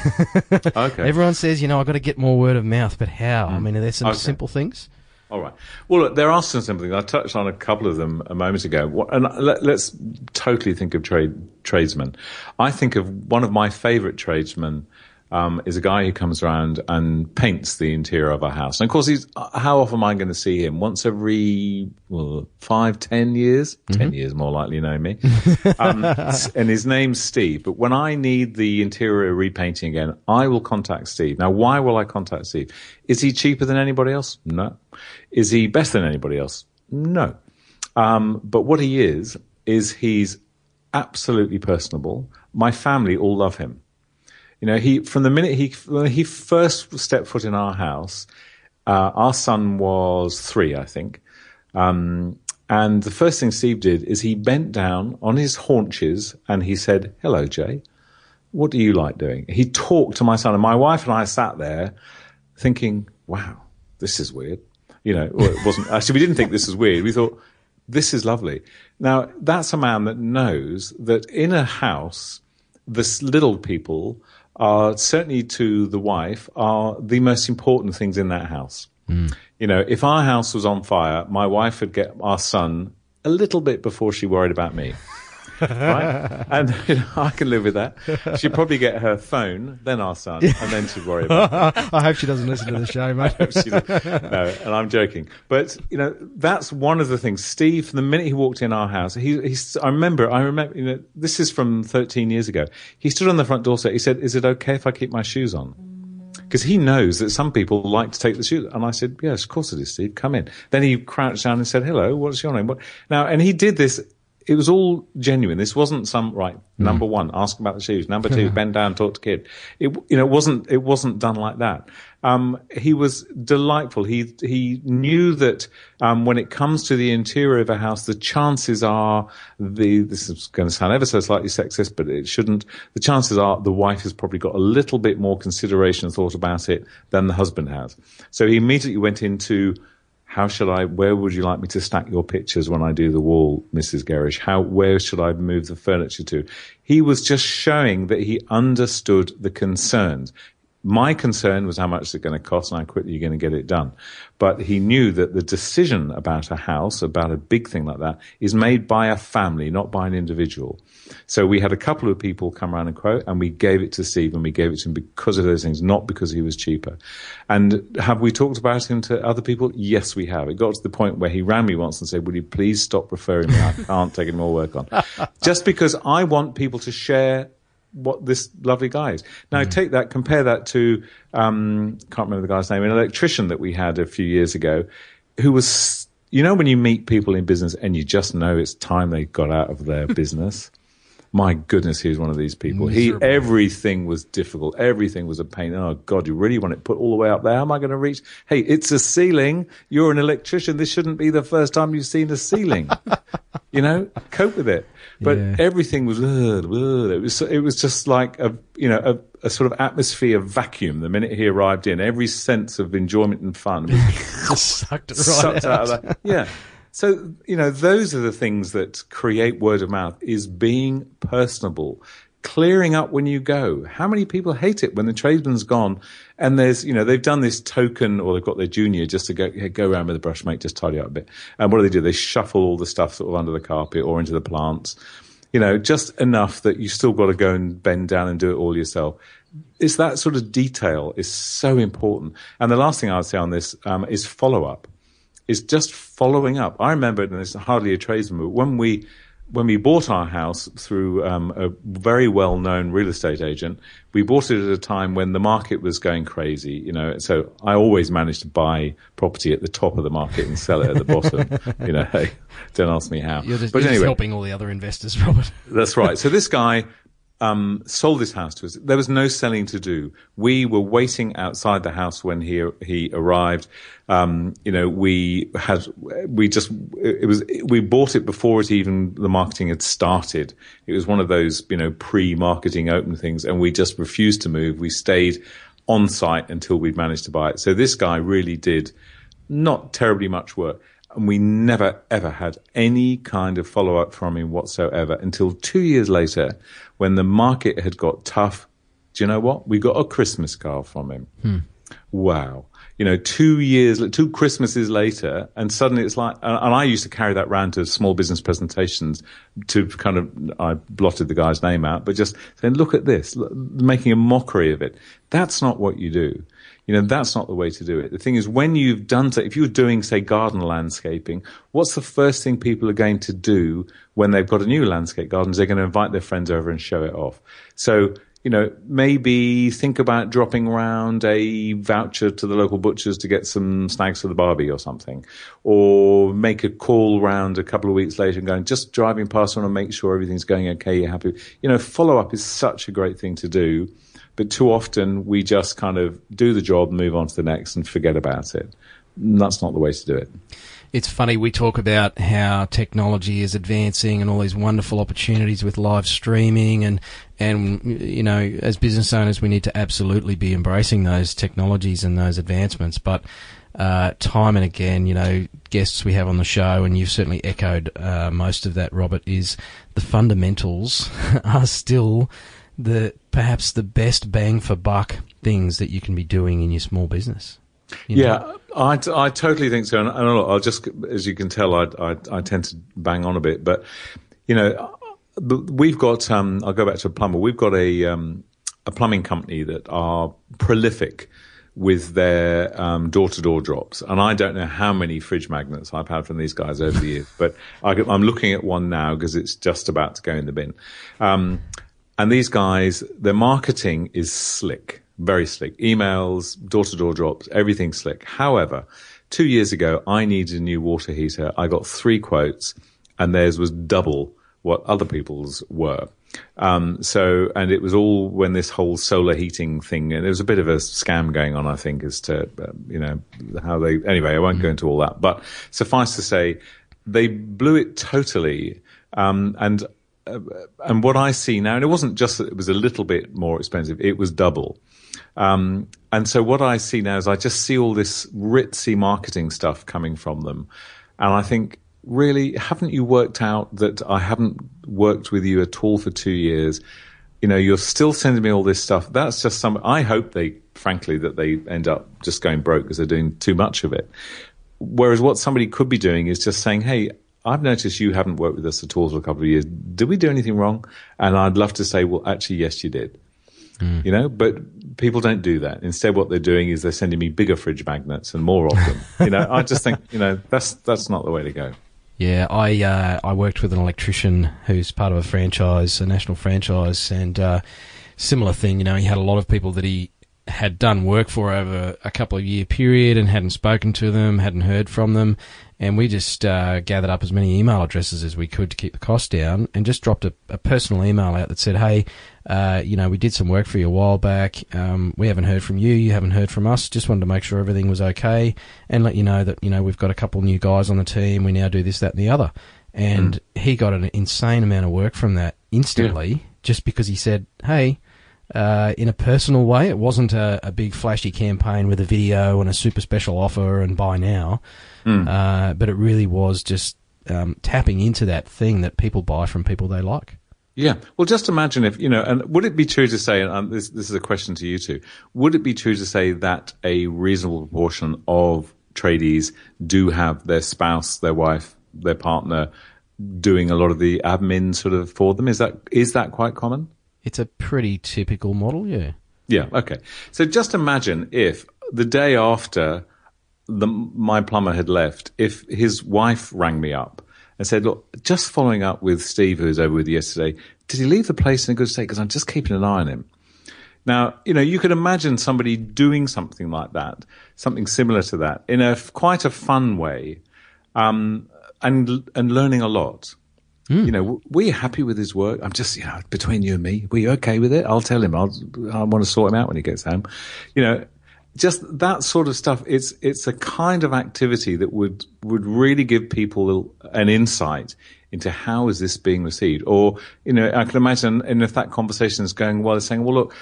B: (laughs) okay. Everyone says, you know, I've got to get more word of mouth, but how? Mm. I mean, are there some okay. simple things?
D: All right. Well, look, there are some simple things. I touched on a couple of them a moment ago. And let, us totally think of trade tradesmen. I think of one of my favorite tradesmen um, is a guy who comes around and paints the interior of our house. And of course, he's how often am I going to see him? Once every well, five, ten years. Mm-hmm. Ten years more likely know me. Um, (laughs) and his name's Steve. But when I need the interior repainting again, I will contact Steve. Now, why will I contact Steve? Is he cheaper than anybody else? No. Is he better than anybody else? No. Um, but what he is is he's absolutely personable. My family all love him. You know, he from the minute he when he first stepped foot in our house, uh, our son was three, I think. Um, and the first thing Steve did is he bent down on his haunches and he said, "Hello, Jay. What do you like doing?" He talked to my son, and my wife and I sat there thinking, "Wow, this is weird." You know, it wasn't (laughs) actually. We didn't think this was weird. We thought this is lovely. Now, that's a man that knows that in a house, the little people are certainly to the wife are the most important things in that house. Mm. You know, if our house was on fire, my wife would get our son a little bit before she worried about me right? And (laughs) you know, I can live with that. She'd probably get her phone, then our son, and then she'd worry about
B: it. (laughs) I hope she doesn't listen to the show, mate. (laughs)
D: no, and I'm joking. But, you know, that's one of the things. Steve, from the minute he walked in our house, he, he's, I remember, I remember, you know, this is from 13 years ago. He stood on the front door, he said, is it okay if I keep my shoes on? Mm. because he knows that some people like to take the shoes. And I said, yes, of course it is, Steve. Come in. Then he crouched down and said, hello, what's your name? What? Now, and he did this it was all genuine. This wasn't some right. Mm. Number one, ask about the shoes. Number two, bend down, talk to kid. It you know it wasn't it wasn't done like that. Um, he was delightful. He he knew that um, when it comes to the interior of a house, the chances are the this is going to sound ever so slightly sexist, but it shouldn't. The chances are the wife has probably got a little bit more consideration thought about it than the husband has. So he immediately went into how should I, where would you like me to stack your pictures when I do the wall, Mrs. Gerrish? How, where should I move the furniture to? He was just showing that he understood the concerns. My concern was how much is it going to cost and how quickly you're going to get it done. But he knew that the decision about a house, about a big thing like that, is made by a family, not by an individual. So we had a couple of people come around and quote, and we gave it to Steve, and we gave it to him because of those things, not because he was cheaper. And have we talked about him to other people? Yes, we have. It got to the point where he rang me once and said, "Will you please stop referring me? I can't take any more work on." (laughs) Just because I want people to share what this lovely guy is. Now, mm. take that, compare that to, um, can't remember the guy's name, an electrician that we had a few years ago who was, you know, when you meet people in business and you just know it's time they got out of their (laughs) business. My goodness, he was one of these people. Miserable. He everything was difficult. Everything was a pain. Oh God, you really want it put all the way up there? How am I going to reach? Hey, it's a ceiling. You're an electrician. This shouldn't be the first time you've seen a ceiling. (laughs) you know, cope with it. But yeah. everything was, uh, uh, it was, it was just like a, you know, a, a, sort of atmosphere of vacuum. The minute he arrived in, every sense of enjoyment and fun was (laughs)
B: sucked, right sucked out.
D: out of that. Yeah. So, you know, those are the things that create word of mouth is being personable, clearing up when you go. How many people hate it when the tradesman's gone and there's, you know, they've done this token or they've got their junior just to go, go around with a brush, mate, just tidy up a bit. And what do they do? They shuffle all the stuff sort of under the carpet or into the plants, you know, just enough that you still got to go and bend down and do it all yourself. It's that sort of detail is so important. And the last thing I'd say on this um, is follow up. Is just following up. I remember, and it's hardly a tradesman, but when we when we bought our house through um, a very well known real estate agent, we bought it at a time when the market was going crazy. You know, so I always managed to buy property at the top of the market and sell it at the bottom. (laughs) you know, hey, (laughs) don't ask me how.
B: You're just, but you're anyway, helping all the other investors, (laughs) Robert.
D: that's right. So this guy um, sold his house to us. There was no selling to do. We were waiting outside the house when he he arrived. Um, you know, we had we just it was we bought it before it even the marketing had started. It was one of those you know pre-marketing open things, and we just refused to move. We stayed on site until we'd managed to buy it. So this guy really did not terribly much work. And we never ever had any kind of follow up from him whatsoever until two years later when the market had got tough. Do you know what? We got a Christmas card from him. Hmm. Wow. You know, two years, two Christmases later, and suddenly it's like, and I used to carry that round to small business presentations to kind of, I blotted the guy's name out, but just saying, look at this, making a mockery of it. That's not what you do. You know, that's not the way to do it. The thing is, when you've done, so, if you're doing, say, garden landscaping, what's the first thing people are going to do when they've got a new landscape garden? They're going to invite their friends over and show it off. So, you know, maybe think about dropping around a voucher to the local butchers to get some snags for the barbie or something, or make a call round a couple of weeks later and going, just driving past and make sure everything's going okay. You're happy. You know, follow up is such a great thing to do. But too often we just kind of do the job, move on to the next, and forget about it. And that's not the way to do it.
B: It's funny, we talk about how technology is advancing and all these wonderful opportunities with live streaming and, and, you know, as business owners, we need to absolutely be embracing those technologies and those advancements. But, uh, time and again, you know, guests we have on the show, and you've certainly echoed, uh, most of that, Robert, is the fundamentals (laughs) are still the perhaps the best bang for buck things that you can be doing in your small business.
D: You know? Yeah, I, I totally think so. And, and I'll just, as you can tell, I, I, I tend to bang on a bit, but you know, we've got. Um, I'll go back to a plumber. We've got a um, a plumbing company that are prolific with their um, door-to-door drops, and I don't know how many fridge magnets I've had from these guys over the years, but I, am looking at one now because it's just about to go in the bin. Um, and these guys, their marketing is slick, very slick. Emails, door to door drops, everything slick. However, two years ago, I needed a new water heater. I got three quotes and theirs was double what other people's were. Um, so, and it was all when this whole solar heating thing, and there was a bit of a scam going on, I think, as to, uh, you know, how they, anyway, I won't mm-hmm. go into all that, but suffice to say, they blew it totally. Um, and uh, and what I see now, and it wasn't just that it was a little bit more expensive; it was double. Um, and so what I see now is I just see all this ritzy marketing stuff coming from them, and I think, really, haven't you worked out that I haven't worked with you at all for two years? You know, you're still sending me all this stuff. That's just some. I hope they frankly, that they end up just going broke because they're doing too much of it. Whereas what somebody could be doing is just saying, hey, I've noticed you haven't worked with us at all for a couple of years. Did we do anything wrong? And I'd love to say, well, actually, yes, you did. Mm. You know, but people don't do that. Instead, what they're doing is they're sending me bigger fridge magnets and more of them. (laughs) you know, I just think, you know, that's that's not the way to go.
B: Yeah, I uh, I worked with an electrician who's part of a franchise, a national franchise, and uh, similar thing. You know, he had a lot of people that he had done work for over a couple of year period and hadn't spoken to them, hadn't heard from them, and we just uh, gathered up as many email addresses as we could to keep the cost down, and just dropped a, a personal email out that said, "Hey, uh, you know, we did some work for you a while back. Um, we haven't heard from you. You haven't heard from us. Just wanted to make sure everything was okay, and let you know that you know we've got a couple new guys on the team. We now do this, that, and the other." And mm. he got an insane amount of work from that instantly, yeah. just because he said, "Hey." Uh, in a personal way. It wasn't a, a, big flashy campaign with a video and a super special offer and buy now, mm. uh, but it really was just um, tapping into that thing that people buy from people they like.
D: Yeah. Well, just imagine if, you know, and would it be true to say, and this, this is a question to you too, would it be true to say that a reasonable proportion of tradies do have their spouse, their wife, their partner doing a lot of the admin sort of for them? Is that, is that quite common?
B: It's a pretty typical model, yeah.
D: Yeah, okay. So just imagine if the day after the, my plumber had left, if his wife rang me up and said, Look, just following up with Steve, who was over with yesterday, did he leave the place in a good state? Because I'm just keeping an eye on him. Now, you know, you could imagine somebody doing something like that, something similar to that, in a quite a fun way, um, and and learning a lot. Mm. You know, were you happy with his work. I'm just, you know, between you and me, were you okay with it? I'll tell him. I'll, I want to sort him out when he gets home. You know, just that sort of stuff. It's, it's a kind of activity that would, would really give people an insight into how is this being received? Or, you know, I can imagine, and if that conversation is going well, they're saying, well, look,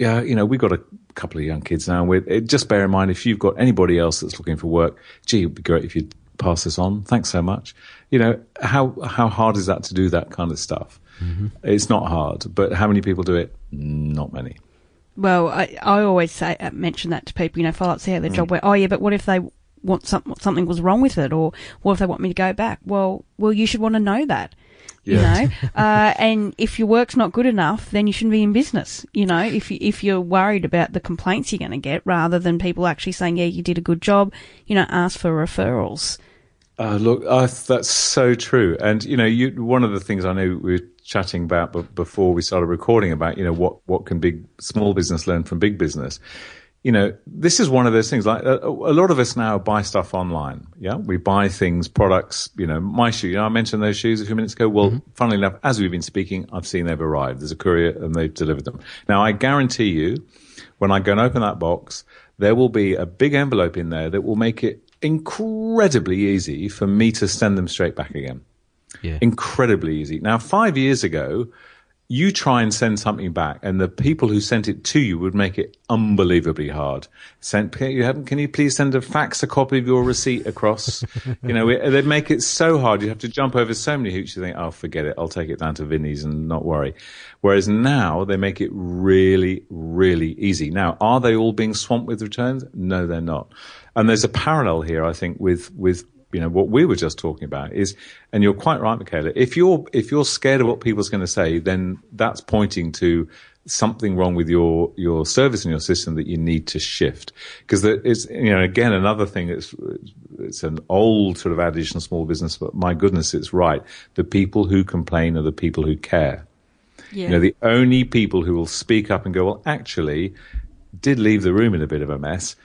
D: yeah, you know, we've got a couple of young kids now. With just bear in mind, if you've got anybody else that's looking for work, gee, it'd be great if you'd pass this on. Thanks so much. You know, how, how hard is that to do that kind of stuff? Mm-hmm. It's not hard, but how many people do it? Not many.
A: Well, I, I always say, uh, mention that to people, you know, follow up, see how their mm. job went. Oh yeah, but what if they want some, something was wrong with it or what if they want me to go back? Well, well, you should want to know that. You know, (laughs) uh, and if your work's not good enough, then you shouldn't be in business. You know, if you, if you're worried about the complaints you're going to get, rather than people actually saying, "Yeah, you did a good job," you know, ask for referrals.
D: Uh, look, uh, that's so true. And you know, you, one of the things I know we were chatting about before we started recording about, you know, what what can big small business learn from big business. You know, this is one of those things. Like a, a lot of us now buy stuff online. Yeah, we buy things, products. You know, my shoe. You know, I mentioned those shoes a few minutes ago. Well, mm-hmm. funnily enough, as we've been speaking, I've seen they've arrived. There's a courier and they've delivered them. Now, I guarantee you, when I go and open that box, there will be a big envelope in there that will make it incredibly easy for me to send them straight back again. Yeah. Incredibly easy. Now, five years ago, you try and send something back, and the people who sent it to you would make it unbelievably hard. Send, can you, have, can you please send a fax a copy of your receipt across? (laughs) you know, they make it so hard. You have to jump over so many hoops. You think, oh, forget it. I'll take it down to Vinnies and not worry. Whereas now they make it really, really easy. Now, are they all being swamped with returns? No, they're not. And there's a parallel here, I think, with with you know what we were just talking about is, and you're quite right, Michaela. If you're if you're scared of what people's going to say, then that's pointing to something wrong with your your service and your system that you need to shift. Because it's you know again another thing that's it's an old sort of adage in small business, but my goodness, it's right. The people who complain are the people who care. Yeah. You know, the only people who will speak up and go, well, actually, did leave the room in a bit of a mess.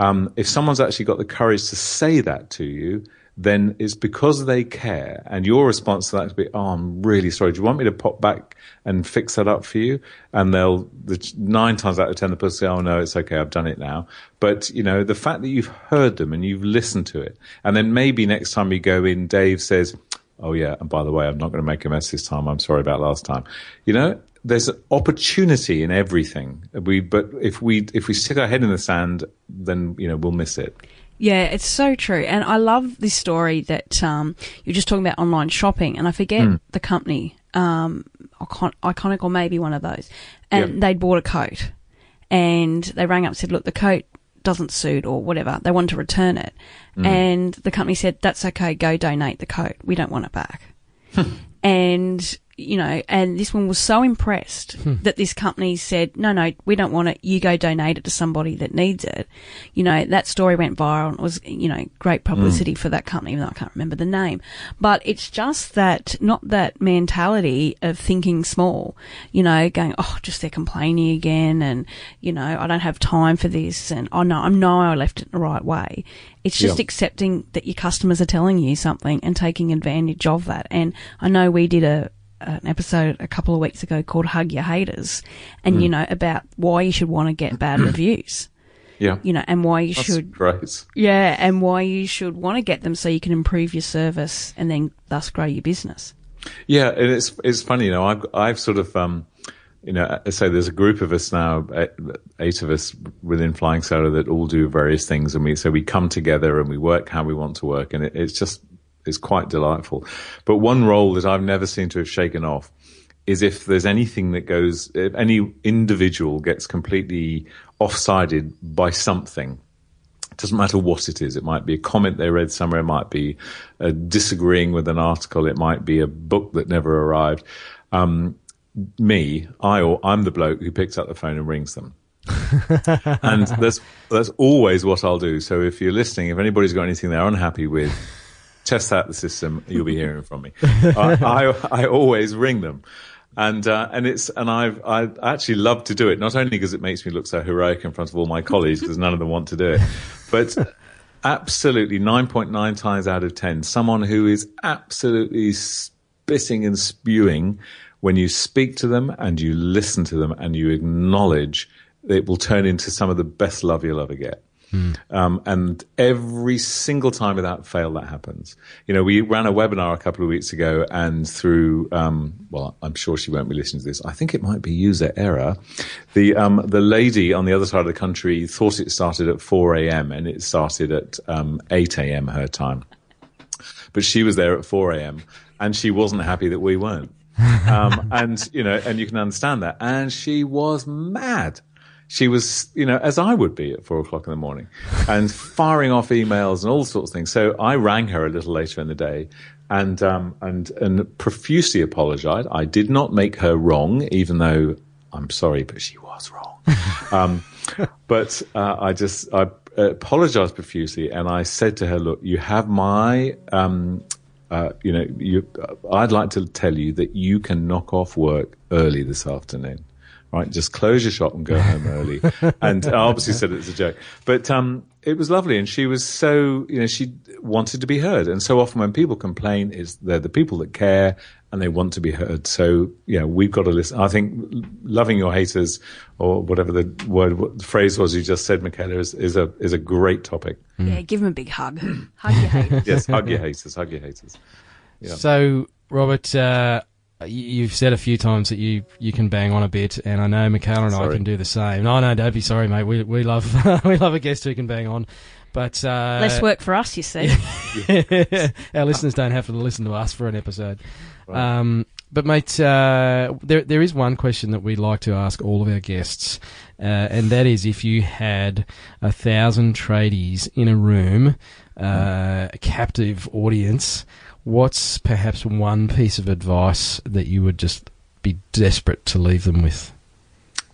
D: Um, if someone's actually got the courage to say that to you, then it's because they care. And your response to that is be, oh, I'm really sorry. Do you want me to pop back and fix that up for you? And they'll, the, nine times out of ten, the person will say, oh, no, it's okay. I've done it now. But, you know, the fact that you've heard them and you've listened to it, and then maybe next time you go in, Dave says, oh, yeah, and by the way, I'm not going to make a mess this time. I'm sorry about last time. You know, there's an opportunity in everything. We, but if we if we stick our head in the sand, then you know we'll miss it.
A: Yeah, it's so true, and I love this story that um, you're just talking about online shopping, and I forget mm. the company, um, iconic or maybe one of those, and yep. they'd bought a coat, and they rang up and said, look, the coat doesn't suit or whatever. They wanted to return it. And the company said, that's okay, go donate the coat. We don't want it back. and, you know, and this one was so impressed hmm. that this company said, no, no, we don't want it. You go donate it to somebody that needs it. You know, that story went viral and it was, you know, great publicity hmm. for that company, even though I can't remember the name. But it's just that, not that mentality of thinking small, you know, going, oh, just they're complaining again and, you know, I don't have time for this and, oh no, I know I left it the right way. It's just accepting that your customers are telling you something and taking advantage of that. And I know we did a, an episode a couple of weeks ago called Hug Your Haters and, you
D: Mm.
A: know, about why you should want to get bad (clears throat) reviews,
D: Yeah.
A: you know, and why you
D: That's
A: should,
D: great.
A: yeah, and why you should want to get them so you can improve your service and then thus grow your business.
D: Yeah, and it's it's funny, you know. I've I've sort of, um, you know, I say there's a group of us now, eight, eight of us within Flying Solo that all do various things, and we so we come together and we work how we want to work, and it, it's just it's quite delightful. But one role that I've never seemed to have shaken off is if there's anything that goes, if any individual gets completely offsided by something It doesn't matter what it is. It might be a comment they read somewhere. It might be uh, disagreeing with an article. It might be a book that never arrived. Um, me, I, or I'm the bloke who picks up the phone and rings them. (laughs) and that's that's always what I'll do. So if you're listening, if anybody's got anything they're unhappy with, test out the system. You'll be hearing from me. (laughs) I, I, I always ring them. And uh, and it's and I've I actually love to do it not only because it makes me look so heroic in front of all my colleagues because none of them want to do it, but absolutely nine point nine times out of ten, someone who is absolutely spitting and spewing when you speak to them and you listen to them and you acknowledge, it will turn into some of the best love you'll ever get. Um, and every single time without fail, that happens. You know, we ran a webinar a couple of weeks ago and through, um, well, I'm sure she won't be listening to this. I think it might be user error. The, um, the lady on the other side of the country thought it started at 4 a.m. and it started at, um, 8 a.m. her time. But she was there at 4 a.m. and she wasn't happy that we weren't. (laughs) Um, and, you know, and you can understand that. And she was mad she was, you know, as I would be at four o'clock in the morning and firing off emails and all sorts of things. So I rang her a little later in the day and, um, and, and profusely apologized. I did not make her wrong, even though I'm sorry, but she was wrong. (laughs) um, but, uh, I just, I apologized profusely and I said to her, look, you have my, um, uh, you know, you, I'd like to tell you that you can knock off work early this afternoon right? Just close your shop and go home early. (laughs) And I obviously said it as a joke, but um, it was lovely. And she was so, you know, she wanted to be heard. And so often when people complain, is they're the people that care and they want to be heard. So yeah, we've got to listen. I think loving your haters or whatever the word what the phrase was you just said, Michaela, is, is a is a great topic.
A: Yeah, give them a big hug. (laughs) hug your haters.
D: Yes, hug your haters, hug your haters. Yeah.
B: So, Robert, uh, y- you've said a few times that you, you can bang on a bit, and I know Michaela and I can do the same. No, no, don't be sorry, mate. We we love (laughs) we love a guest who can bang on, but uh,
A: Less work for us, you see. (laughs) (laughs)
B: our listeners don't have to listen to us for an episode. Um, but mate, uh, there there is one question that we'd like to ask all of our guests, uh, and that is if you had a thousand tradies in a room, uh, a captive audience, what's perhaps one piece of advice that you would just be desperate to leave them with?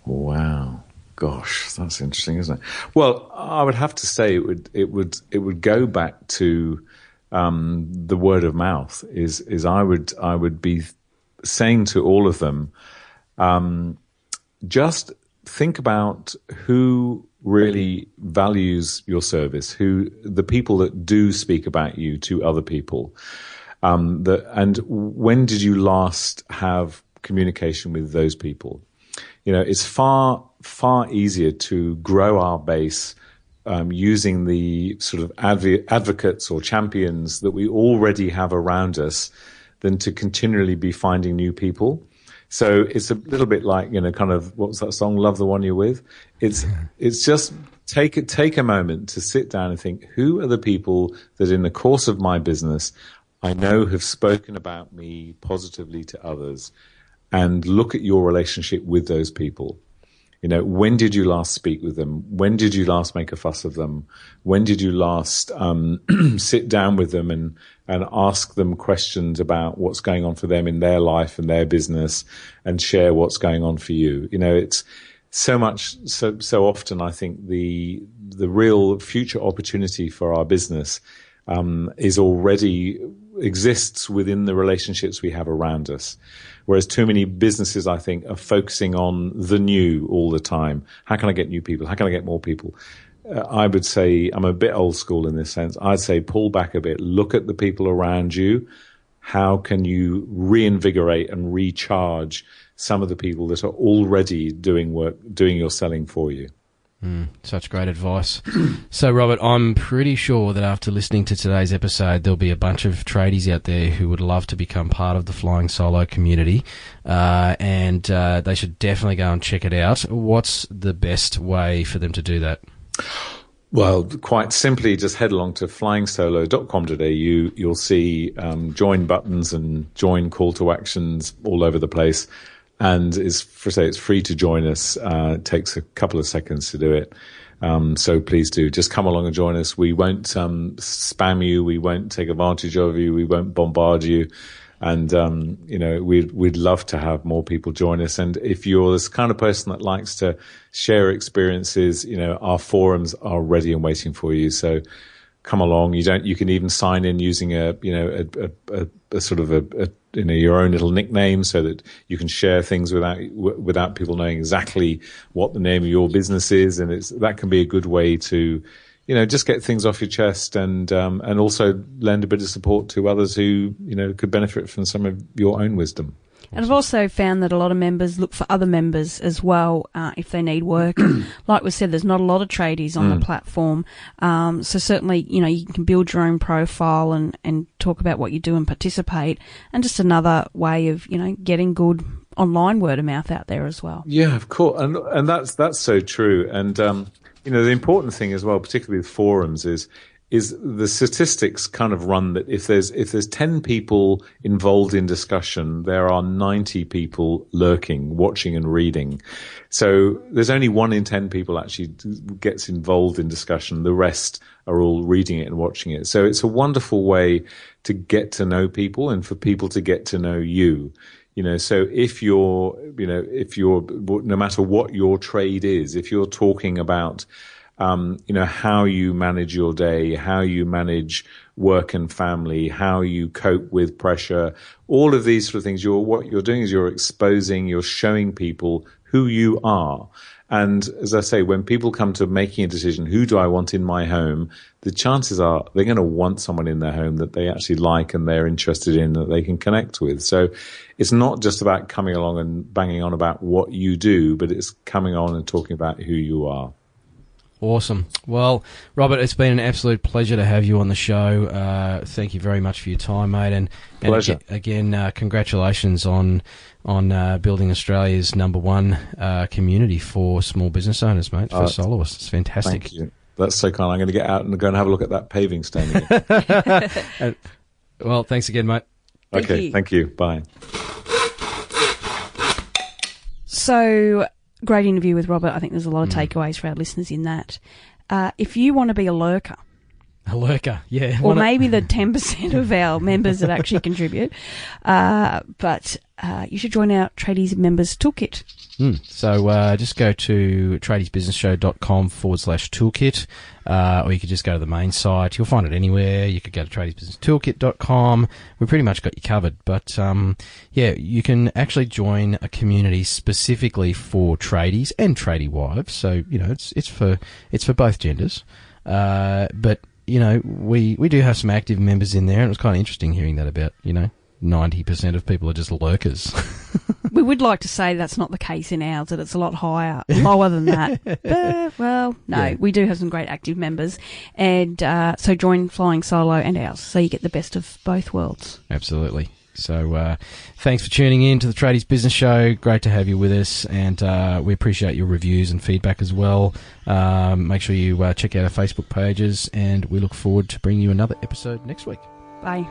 D: Wow. Gosh, that's interesting, isn't it? Well, I would have to say it would it would it would go back to um, the word of mouth. Is is I would I would be saying to all of them, um, just think about who really values your service, who the people that do speak about you to other people, um, the, and when did you last have communication with those people? You know, it's far far easier to grow our base um, using the sort of adv- advocates or champions that we already have around us than to continually be finding new people. So it's a little bit like you know, kind of what's that song? Love the one you're with. It's it's just take it take a moment to sit down and think who are the people that in the course of my business I know have spoken about me positively to others, and look at your relationship with those people. You know, when did you last speak with them? When did you last make a fuss of them? When did you last um, (clears throat) sit down with them and and ask them questions about what's going on for them in their life and their business, and share what's going on for you? You know, it's so much so so often. I think the the real future opportunity for our business um, is already exists within the relationships we have around us. Whereas too many businesses, I think, are focusing on the new all the time. How can I get new people? How can I get more people? Uh, I would say I'm a bit old school in this sense. I'd say pull back a bit, look at the people around you. How can you reinvigorate and recharge some of the people that are already doing work, doing your selling for you?
B: Mm, such great advice. (clears throat) so, Robert, I'm pretty sure that after listening to today's episode, there'll be a bunch of tradies out there who would love to become part of the Flying Solo community, uh, and uh, they should definitely go and check it out. What's the best way for them to do that?
D: Well, quite simply, just head along to flyingsolo.com.au. You'll see um, join buttons and join call to actions all over the place and is for say it's free to join us. Uh, it takes a couple of seconds to do it. Um, so please do just come along and join us. We won't um, spam you. We won't take advantage of you. We won't bombard you. And um, you know we'd we'd love to have more people join us. And if you're this kind of person that likes to share experiences, you know our forums are ready and waiting for you. So come along. You don't. You can even sign in using a you know a, a, a, sort of a, you know your own little nickname so that you can share things without w- without people knowing exactly what the name of your business is, and it's that can be a good way to you know just get things off your chest and um, and also lend a bit of support to others who you know could benefit from some of your own wisdom.
A: And I've also found that a lot of members look for other members as well uh, if they need work. (clears throat) like we said, there's not a lot of tradies on mm. the platform, um, so certainly you know you can build your own profile and and talk about what you do and participate. And just another way of you know getting good online word of mouth out there as well.
D: Yeah, of course, and and that's that's so true. And um, you know the important thing as well, particularly with forums, is is the statistics kind of run that if there's if there's 10 people involved in discussion there are 90 people lurking watching and reading. So there's only one in 10 people actually gets involved in discussion. The rest are all reading it and watching it. So it's a wonderful way to get to know people and for people to get to know you. You know so if you're you know if you're no matter what your trade is if you're talking about um, you know, how you manage your day, how you manage work and family, how you cope with pressure, all of these sort of things. You're, what you're doing is you're exposing, you're showing people who you are. And as I say, when people come to making a decision, who do I want in my home? The chances are they're going to want someone in their home that they actually like and they're interested in that they can connect with. So it's not just about coming along and banging on about what you do, but it's coming on and talking about who you are.
B: Awesome. Well, Robert, it's been an absolute pleasure to have you on the show. Uh, thank you very much for your time, mate. And, and
D: pleasure.
B: again, uh, congratulations on on uh, building Australia's number one uh, community for small business owners, mate. For soloists, it's fantastic.
D: Thank you. That's so kind. I'm going to get out and go and have a look at that paving stone (laughs) (laughs)
B: and, well, thanks again, mate.
D: Thank okay, you. thank you. Bye.
A: So great interview with Robert. I think there's a lot of mm. takeaways for our listeners in that. Uh, if you want to be a lurker,
B: a lurker, yeah.
A: Or maybe the 10% of our members that actually contribute. (laughs) Uh, but uh, you should join our Tradies Members Toolkit.
B: Mm. So uh, just go to tradiesbusinessshow.com forward slash toolkit, uh, or you could just go to the main site. You'll find it anywhere. You could go to tradiesbusinesstoolkit.com. We've pretty much got you covered. But um, yeah, you can actually join a community specifically for tradies and tradie wives. So you know, it's it's for it's for both genders. Uh, but you know, we we do have some active members in there, and it was kind of interesting hearing that about you know 90% of people are just lurkers. (laughs)
A: we would like to say that's not the case in ours, that it's a lot higher, lower than that. (laughs) But, well, no, yeah. we do have some great active members. And uh, so join Flying Solo and ours so you get the best of both worlds.
B: Absolutely. So uh, thanks for tuning in to the Tradies Business Show. Great to have you with us, and uh, we appreciate your reviews and feedback as well. Um, make sure you uh, check out our Facebook pages, and we look forward to bringing you another episode next week.
A: Bye.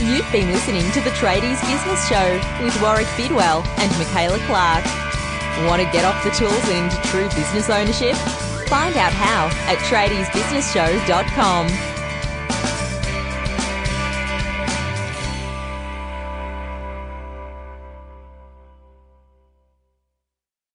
C: You've been listening to the Tradies Business Show with Warwick Bidwell and Michaela Clark. Want to get off the tools and into true business ownership? Find out how at tradiesbusinessshow.com.